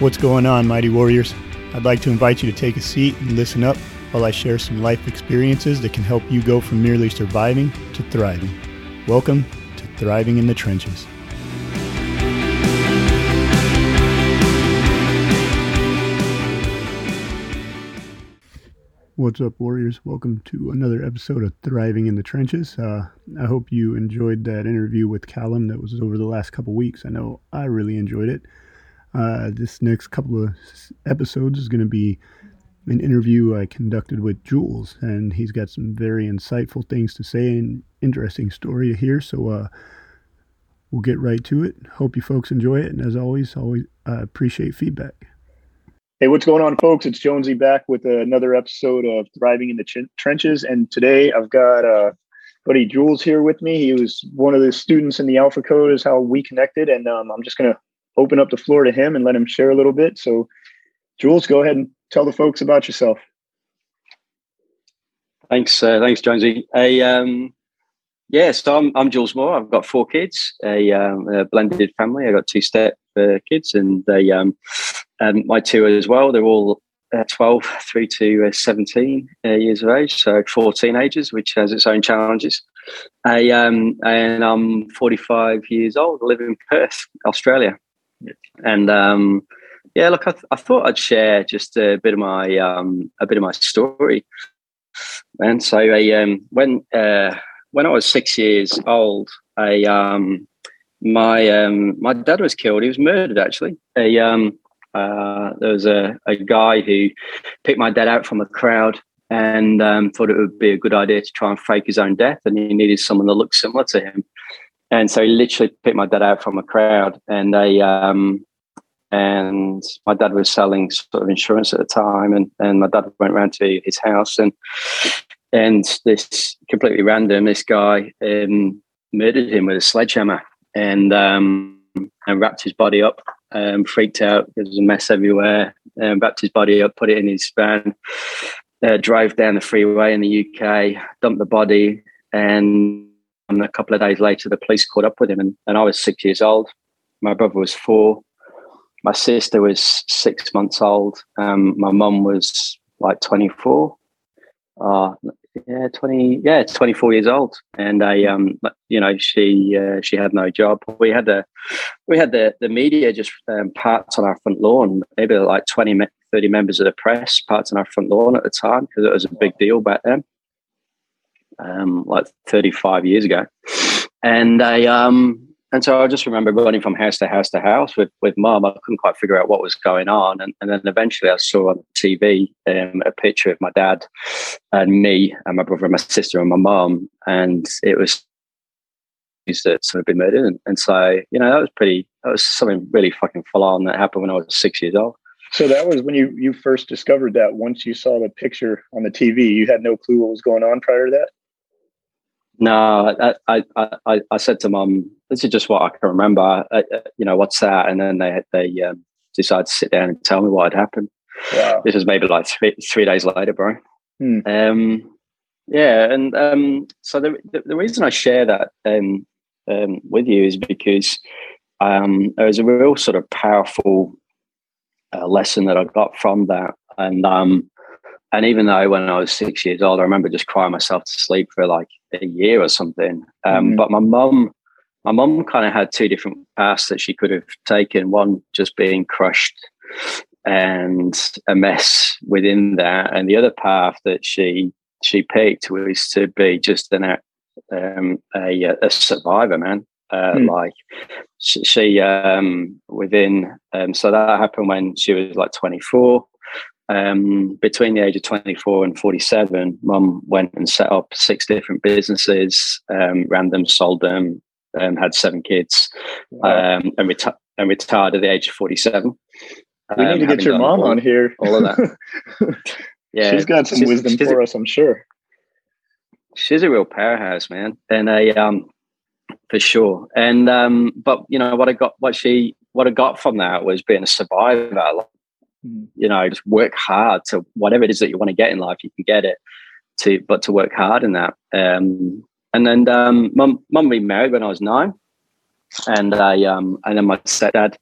What's going on, Mighty Warriors? I'd like to invite you to take a seat and listen up while I share some life experiences that can help you go from merely surviving to thriving. Welcome to Thriving in the Trenches. What's up, Warriors? Welcome to another episode of Thriving in the Trenches. Uh, I hope you enjoyed that interview with Callum that was over the last couple weeks. I know I really enjoyed it. Uh, this next couple of episodes is going to be an interview I conducted with Jules, and he's got some very insightful things to say and interesting story to hear. So uh, we'll get right to it. Hope you folks enjoy it, and as always, always uh, appreciate feedback. Hey, what's going on, folks? It's Jonesy back with another episode of Thriving in the Ch- Trenches, and today I've got uh, buddy Jules here with me. He was one of the students in the Alpha Code, is how we connected, and um, I'm just gonna open up the floor to him and let him share a little bit. So, Jules, go ahead and tell the folks about yourself. Thanks, uh, thanks, Jonesy. A um, yeah, so I'm I'm Jules Moore. I've got four kids, a, um, a blended family. I got two step uh, kids, and they um, and my two as well. They're all uh, 12 through to uh, 17 uh, years of age, so four teenagers, which has its own challenges. I, um, and I'm 45 years old. I live in Perth, Australia. And um, yeah, look, I, th- I, thought I'd share just a bit of my um, a bit of my story. And so, I, um, when uh, when I was six years old, I um, my um, my dad was killed. He was murdered actually. A, um, uh, there was a, a guy who picked my dad out from a crowd and um, thought it would be a good idea to try and fake his own death, and he needed someone that looked similar to him. And so he literally picked my dad out from a crowd, and they um, and my dad was selling sort of insurance at the time, and and my dad went around to his house, and and this completely random, this guy um, murdered him with a sledgehammer, and um, and wrapped his body up, um, freaked out. Because there was a mess everywhere, and wrapped his body up, put it in his van, uh, drove down the freeway in the UK, dumped the body, and and a couple of days later, the police caught up with him, and, and I was six years old. My brother was four. My sister was six months old. Um, my mum was like 24. Uh, yeah, 20, yeah, 24 years old. And I, um, you know, she, uh, she had no job. We had the, we had the, the media just um, parked on our front lawn, maybe like 20, 30 members of the press parked on our front lawn at the time because it was a big deal back then um, like 35 years ago. And I, um, and so I just remember running from house to house to house with, with mom. I couldn't quite figure out what was going on. And, and then eventually I saw on TV um, a picture of my dad and me and my brother and my sister and my mom. And it was that sort of been murdered. And, and so, you know, that was pretty, that was something really fucking full on that happened when I was six years old. So that was when you, you first discovered that once you saw the picture on the TV, you had no clue what was going on prior to that? No, I, I, I, I said to mum, this is just what I can remember. I, you know, what's that? And then they they um, decided to sit down and tell me what had happened. Wow. This was maybe like three, three days later, bro. Hmm. Um, yeah, and um, so the, the, the reason I share that um, um, with you is because um, there was a real sort of powerful uh, lesson that I got from that, and um, and even though when I was six years old, I remember just crying myself to sleep for like a year or something. Um, mm But my mum, my mum kind of had two different paths that she could have taken. One just being crushed and a mess within that, and the other path that she she picked was to be just an um, a, a survivor, man. Uh, mm. Like she, she um, within, um, so that happened when she was like 24 um, between the age of 24 and 47, mum went and set up six different businesses, um, ran them, sold them, um, had seven kids, wow. Um, and, reti- and, retired at the age of 47. We need to get your mom all, on here. All of that. yeah. She's got some she's, wisdom she's for a, us, I'm sure. She's a real powerhouse, man. And a, um, for sure. And, um, but you know, what I got, what she, what I got from that was being a survivor you know just work hard to whatever it is that you want to get in life you can get it to but to work hard in that. Um, and then um, mum mum married when I was nine and I um and then my stepdad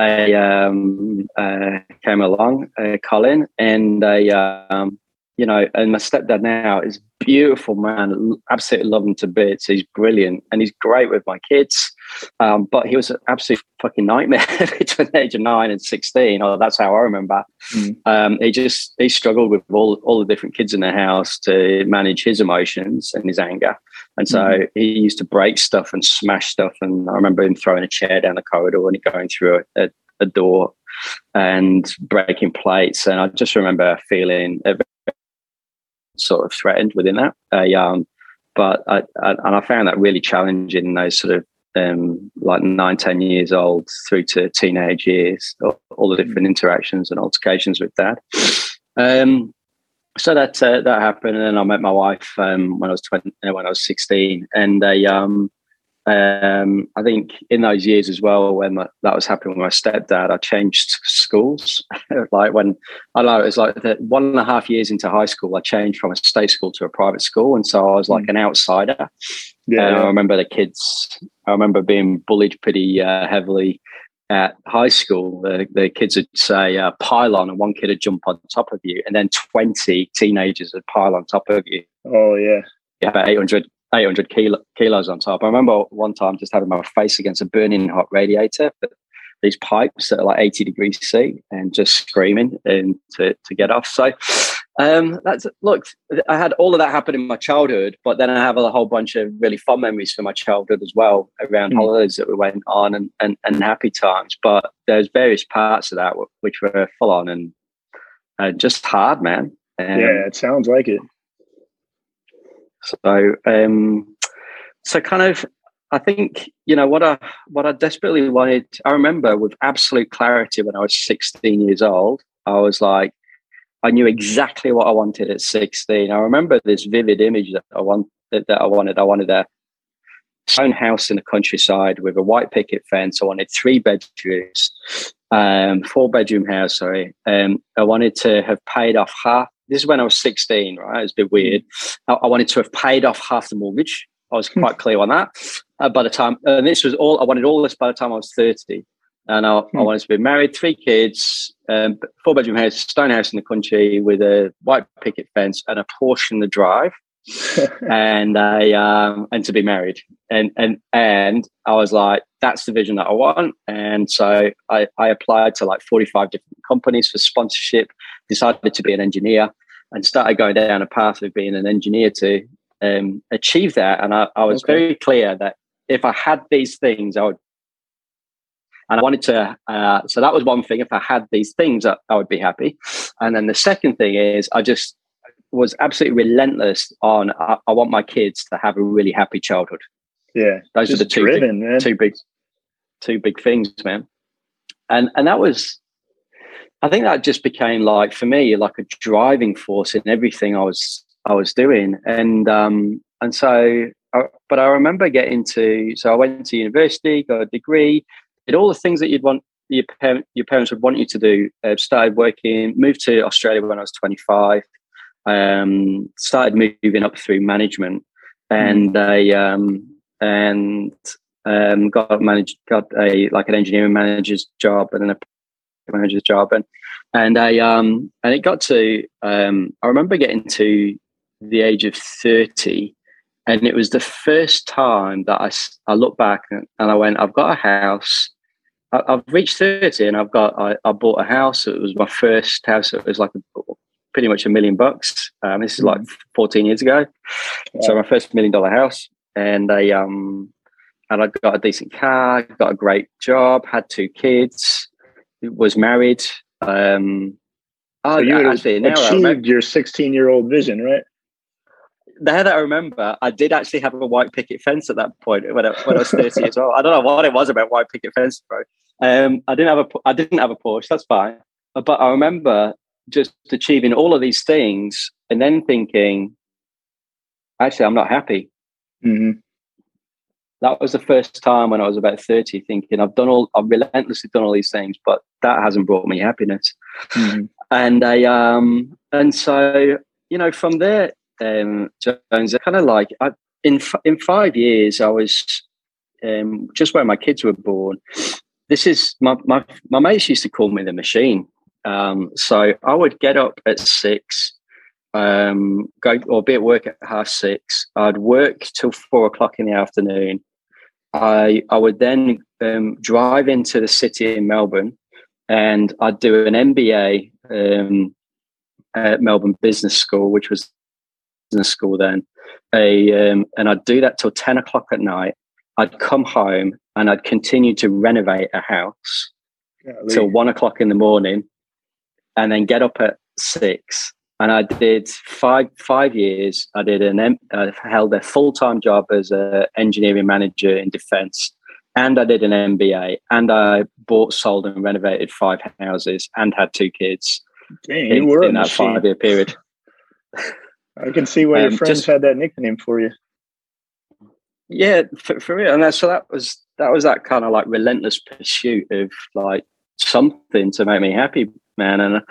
I um, uh, came along, uh, Colin, and I, um, you know, and my stepdad now is beautiful man. Absolutely love him to bits. He's brilliant, and he's great with my kids. Um, but he was an absolute fucking nightmare between the age of nine and sixteen. Oh, that's how I remember. Mm. Um, he just he struggled with all all the different kids in the house to manage his emotions and his anger. And so mm. he used to break stuff and smash stuff. And I remember him throwing a chair down the corridor and going through a, a, a door and breaking plates. And I just remember feeling sort of threatened within that. Uh, um, but I, I, and I found that really challenging in those sort of um, like nine, ten years old through to teenage years, all, the different interactions and altercations with dad. Um, so that uh, that happened, and then I met my wife um, when I was twenty, when I was sixteen, and I, um, um, I think in those years as well, when my, that was happening with my stepdad, I changed schools. like when I know it was like the one and a half years into high school, I changed from a state school to a private school, and so I was like mm. an outsider. Yeah, I remember the kids. I remember being bullied pretty uh, heavily at high school, the, the kids would say uh, pylon, and one kid would jump on top of you, and then 20 teenagers would pile on top of you. Oh, yeah. You have 800, 800 kilo, kilos on top. I remember one time just having my face against a burning hot radiator, but these pipes that are like 80 degrees C and just screaming and to, to get off. So um, that's look, I had all of that happen in my childhood, but then I have a whole bunch of really fun memories from my childhood as well around mm. holidays that we went on and, and, and happy times. But there's various parts of that which were full on and uh, just hard, man. Um, yeah, it sounds like it. So, um, so kind of, I think you know what I what I desperately wanted. I remember with absolute clarity when I was 16 years old. I was like, I knew exactly what I wanted at 16. I remember this vivid image that I want that, that I wanted. I wanted a stone house in the countryside with a white picket fence. I wanted three bedrooms, um, four bedroom house. Sorry, um, I wanted to have paid off half. This is when I was 16, right? It's a bit weird. I, I wanted to have paid off half the mortgage. I was quite clear on that. Uh, by the time, and this was all I wanted all this by the time I was 30 and I, hmm. I, wanted to be married, three kids, um, four bedroom house, stone house in the country with a white picket fence and a Porsche in the drive, and I um, and to be married, and and and I was like, that's the vision that I want, and so I, I applied to like forty five different companies for sponsorship, decided to be an engineer, and started going down a path of being an engineer to um, achieve that, and I, I was okay. very clear that if I had these things, I would and I wanted to, uh, so that was one thing. If I had these things, I, I would be happy. And then the second thing is, I just was absolutely relentless on I, I, want my kids to have a really happy childhood. Yeah, those are the two driven, big, two big, two big things, man. And and that was, I think that just became like for me like a driving force in everything I was I was doing. And um and so, uh, but I remember getting to so I went to university, got a degree, did all the things that you'd want your, parent, your parents would want you to do. Uh, started working, moved to Australia when I was 25. Um, started moving up through management, and mm. I um, and um, got managed got a like an engineering manager's job and then a manager's job, and and I um and it got to um, I remember getting to the age of 30 and it was the first time that I, I looked back and, and I went, I've got a house. I, have reached 30 and I've got, I, I, bought a house. It was my first house. It was like a, pretty much a million bucks. Um, this is like mm-hmm. 14 years ago. Yeah. So my first million dollar house. And I, um, and I got a decent car, got a great job, had two kids, was married. Um, oh, so you yeah, actually, achieved your 16 year old vision, right? now that I remember, I did actually have a white picket fence at that point when I, when I was 30 years old. I don't know what it was about white picket fence, bro. Um, I didn't have a I didn't have a Porsche. That's fine, but I remember just achieving all of these things and then thinking, actually, I'm not happy. Mm-hmm. That was the first time when I was about 30, thinking I've done all, I've relentlessly done all these things, but that hasn't brought me happiness. Mm-hmm. And I, um, and so you know, from there, um, Jones. Kind of like I, in in five years, I was um, just where my kids were born. this is my, my my mates used to call me the machine. Um, so I would get up at six, um, go or be at work at half six. I'd work till four o'clock in the afternoon. I I would then um, drive into the city in Melbourne, and I'd do an MBA um, at Melbourne Business School, which was business school then. A um, and I'd do that till ten o'clock at night. I'd come home and I'd continue to renovate a house till one o'clock in the morning, and then get up at six. And I did five five years. I did an I held a full time job as an engineering manager in defence, and I did an MBA, and I bought, sold, and renovated five houses, and had two kids. Dang, in, in that five year period. I can see why um, your friends just, had that nickname for you. Yeah, for, for real, and that, so that was that was that kind of like relentless pursuit of like something to make me happy, man. And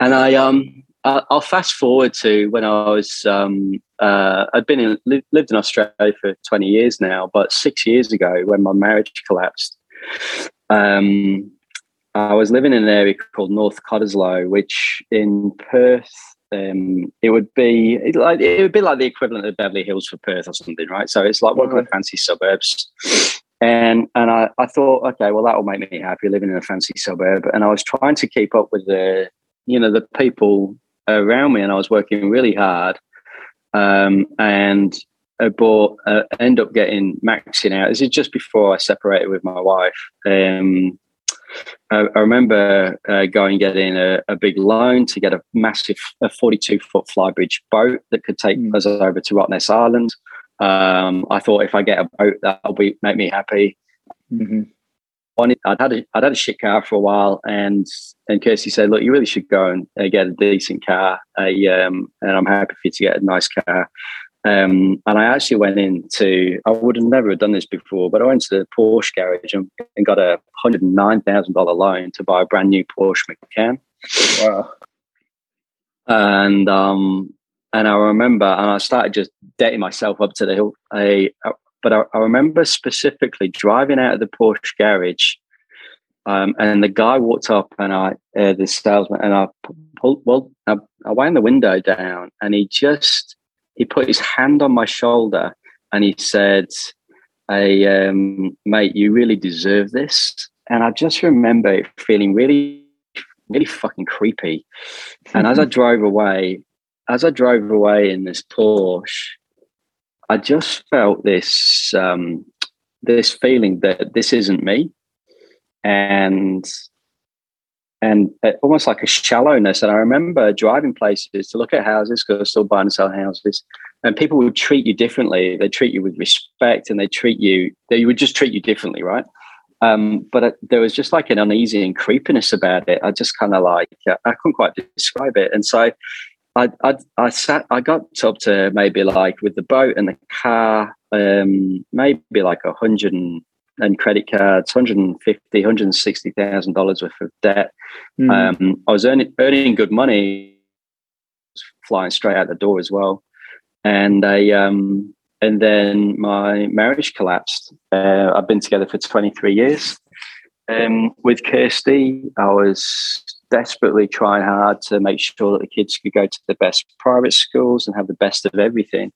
and I um I'll fast forward to when I was um uh I'd been in lived in Australia for twenty years now, but six years ago when my marriage collapsed, um I was living in an area called North Cottesloe, which in Perth um, it would be like it would be like the equivalent of Beverly Hills for Perth or something, right? So it's like one of the fancy suburbs. And and I, I thought, okay, well that will make me happy living in a fancy suburb. And I was trying to keep up with the you know the people around me, and I was working really hard. Um, and I bought, uh, end up getting maxing out. This is just before I separated with my wife. Um, I, I remember uh, going getting a, a, big loan to get a massive, a 42 foot flybridge boat that could take mm. us over to Rottnest Island. Um, I thought if I get a boat, that'll be make me happy. Mm-hmm. I'd had a, I'd had a shit car for a while, and and Kirsty said, "Look, you really should go and uh, get a decent car, a, um, and I'm happy for you to get a nice car." Um, and I actually went into, I would have never done this before, but I went to the Porsche garage and, and got a $109,000 loan to buy a brand new Porsche Macan. Wow. And, um, and I remember, and I started just dating myself up to the hill. I, but I, I remember specifically driving out of the Porsche garage um, and the guy walked up and I, uh, the salesman, and I pulled, well, I, I wound the window down and he just, he put his hand on my shoulder and he said, "Hey, um, mate, you really deserve this." And I just remember feeling really, really fucking creepy. And as I drove away, as I drove away in this Porsche, I just felt this um, this feeling that this isn't me, and and almost like a shallowness. And I remember driving places to look at houses because I was still buying and selling houses, and people would treat you differently. They treat you with respect, and they treat you. They would just treat you differently, right? Um, but there was just like an uneasy and creepiness about it. I just kind of like uh, I couldn't quite describe it, and so I, I I sat. I got up to maybe like with the boat and the car, um, maybe like a hundred and and credit cards, 150, 160,000 dollars worth of debt. Mm. Um, I was earning earning good money, flying straight out the door as well, and I um, and then my marriage collapsed. Uh, I've been together for 23 years. Um, with Kirsty, I was desperately trying hard to make sure that the kids could go to the best private schools and have the best of everything.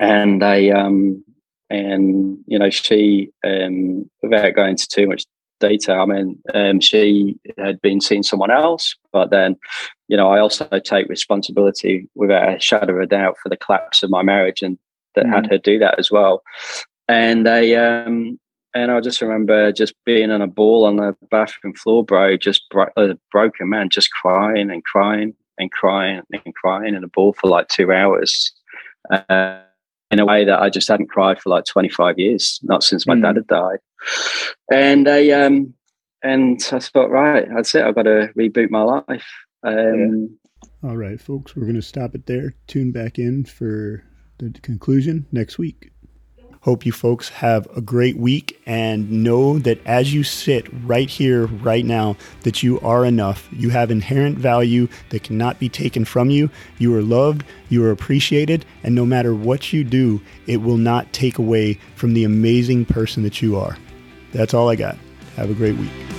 And I um, and you know she um, without going into too much detail i mean um, she had been seeing someone else but then you know i also take responsibility without a shadow of a doubt for the collapse of my marriage and that mm. had her do that as well and i um and i just remember just being on a ball on the bathroom floor bro just bro- a broken man just crying and crying and crying and crying in a ball for like two hours uh, in a way that I just hadn't cried for like 25 years, not since my mm. dad had died. And I, um, and I thought, right, that's it. I've got to reboot my life. Um, yeah. All right, folks, we're going to stop it there. Tune back in for the conclusion next week. Hope you folks have a great week and know that as you sit right here, right now, that you are enough. You have inherent value that cannot be taken from you. You are loved, you are appreciated, and no matter what you do, it will not take away from the amazing person that you are. That's all I got. Have a great week.